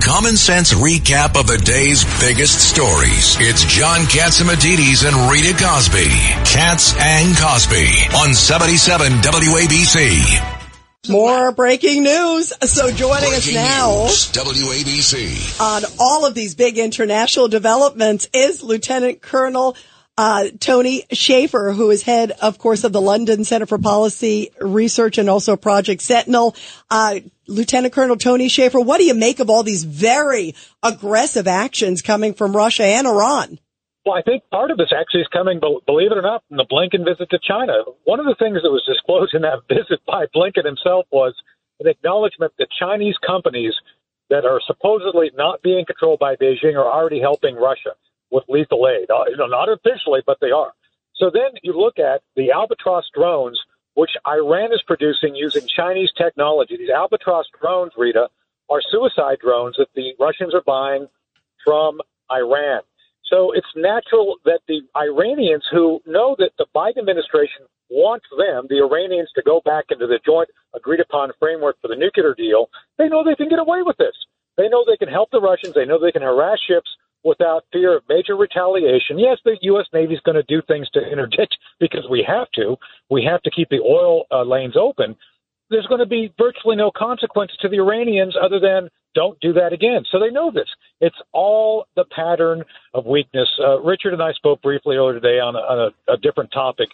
common sense recap of the day's biggest stories. It's John Catsimatidis and Rita Cosby. Katz and Cosby on 77 WABC. More breaking news. So joining us now News, WABC. on all of these big international developments is Lieutenant Colonel uh, Tony Shaffer, who is head, of course, of the London Center for Policy Research and also Project Sentinel. Uh, Lieutenant Colonel Tony Shaffer, what do you make of all these very aggressive actions coming from Russia and Iran? Well, I think part of this actually is coming, believe it or not, from the Blinken visit to China. One of the things that was disclosed in that visit by Blinken himself was an acknowledgement that Chinese companies that are supposedly not being controlled by Beijing are already helping Russia with lethal aid. Uh, you know, not officially, but they are. So then you look at the Albatross drones, which Iran is producing using Chinese technology. These Albatross drones, Rita, are suicide drones that the Russians are buying from Iran. So it's natural that the Iranians who know that the Biden administration wants them, the Iranians, to go back into the joint agreed upon framework for the nuclear deal, they know they can get away with this. They know they can help the Russians. They know they can harass ships without fear of major retaliation. Yes, the U.S. Navy is going to do things to interdict because we have to. We have to keep the oil uh, lanes open. There's going to be virtually no consequence to the Iranians other than don't do that again. So they know this. It's all the pattern of weakness. Uh, Richard and I spoke briefly earlier today on a, on a, a different topic,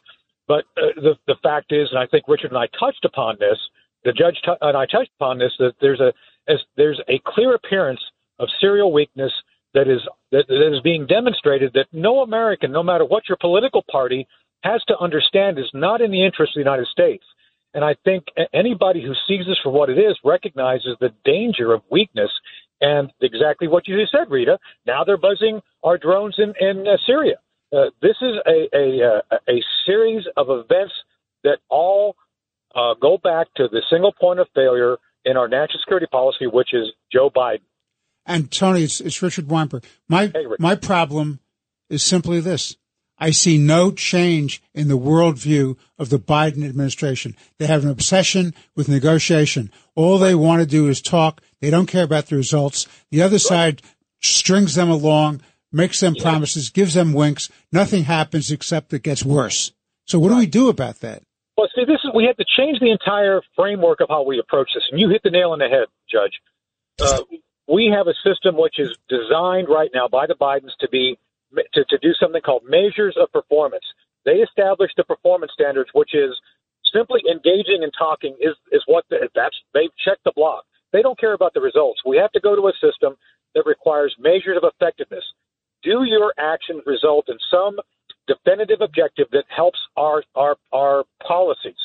but uh, the the fact is, and I think Richard and I touched upon this. The judge t- and I touched upon this that there's a as there's a clear appearance of serial weakness that is that, that is being demonstrated that no American, no matter what your political party, has to understand is not in the interest of the United States. And I think anybody who sees this for what it is recognizes the danger of weakness and exactly what you just said, Rita. Now they're buzzing our drones in, in uh, Syria. Uh, this is a, a, uh, a series of events that all uh, go back to the single point of failure in our national security policy, which is Joe Biden. And Tony, it's, it's Richard Weinberg. My Hey, Rick. my problem is simply this: I see no change in the worldview of the Biden administration. They have an obsession with negotiation. All they want to do is talk. They don't care about the results. The other side strings them along, makes them promises, gives them winks. Nothing happens except it gets worse. So what do we do about that? Well, see, this is we have to change the entire framework of how we approach this, and you hit the nail on the head, Judge. Uh, we have a system which is designed right now by the Bidens to be to, to do something called measures of performance. They established the performance standards, which is simply engaging and talking is is what the, that's they've checked the block. They don't care about the results. We have to go to a system that requires measures of effectiveness. Do your actions result in some definitive objective that helps our our our policies?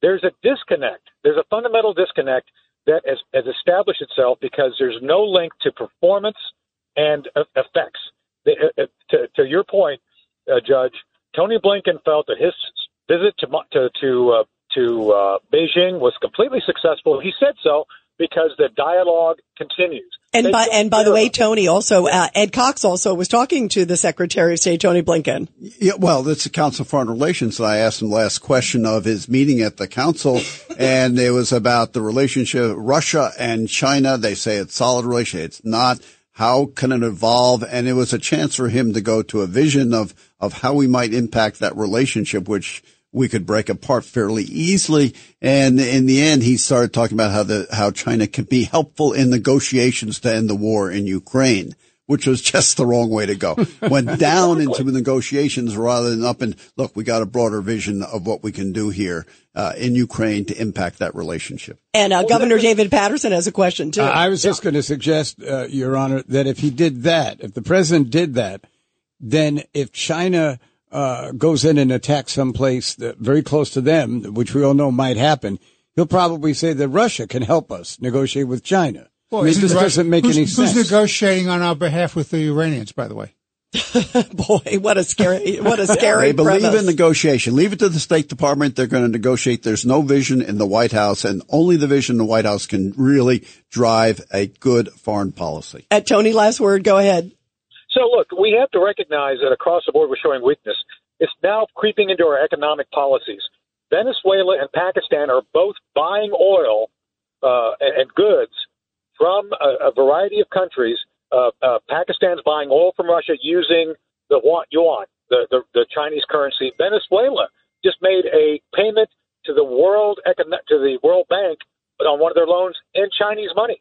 There's a disconnect. There's a fundamental disconnect that has, has established itself because there's no link to performance and effects. The, to, to your point, uh, Judge, Tony Blinken felt that his visit to to to, uh, to uh, Beijing was completely successful. He said so because the dialogue continues. And They by and by the way, Tony also uh, Ed Cox also was talking to the Secretary of State Tony Blinken. Yeah, well, that's the Council of Foreign Relations. And I asked him last question of his meeting at the council, and it was about the relationship Russia and China. They say it's solid relationship. It's not. How can it evolve? And it was a chance for him to go to a vision of of how we might impact that relationship, which we could break apart fairly easily. And in the end, he started talking about how the how China can be helpful in negotiations to end the war in Ukraine which was just the wrong way to go. Went down into negotiations rather than up and look, we got a broader vision of what we can do here uh, in Ukraine to impact that relationship. And uh, Governor David Paterson has a question too. Uh, I was just going to suggest, uh, Your Honor, that if he did that, if the president did that, then if China uh, goes in and attacks someplace that, very close to them, which we all know might happen, he'll probably say that Russia can help us negotiate with China. I mean, this Russia- doesn't make who's, any who's sense. negotiating on our behalf with the Iranians, by the way? Boy, what a scary, what a scary They believe premise. in negotiation. Leave it to the State Department. They're going to negotiate. There's no vision in the White House, and only the vision in the White House can really drive a good foreign policy. At Tony, last word. Go ahead. So, look, we have to recognize that across the board we're showing weakness. It's now creeping into our economic policies. Venezuela and Pakistan are both buying oil uh, and, and goods from a, a variety of countries. Uh, uh, Pakistan's buying oil from Russia using the yuan, the, the, the Chinese currency. Venezuela just made a payment to the World Econo- to the World Bank on one of their loans in Chinese money.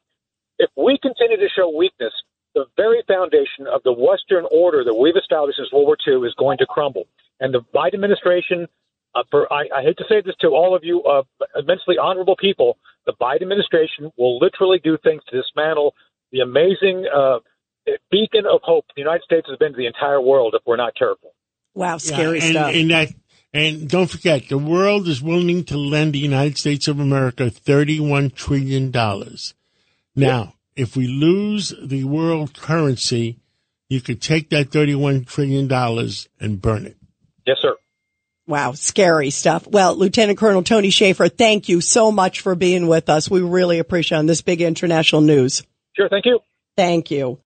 If we continue to show weakness, the very foundation of the Western order that we've established since World War II is going to crumble. And the Biden administration, uh, for I, I hate to say this to all of you uh, immensely honorable people, the Biden administration will literally do things to dismantle the amazing uh, beacon of hope the United States has been to the entire world if we're not careful. Wow, scary yeah, and, stuff. And that and don't forget, the world is willing to lend the United States of America $31 trillion. Now, if we lose the world currency, you could take that $31 trillion and burn it. Yes, sir. Wow, scary stuff. Well, Lieutenant Colonel Tony Shaffer, thank you so much for being with us. We really appreciate on this big international news. Sure, thank you. Thank you.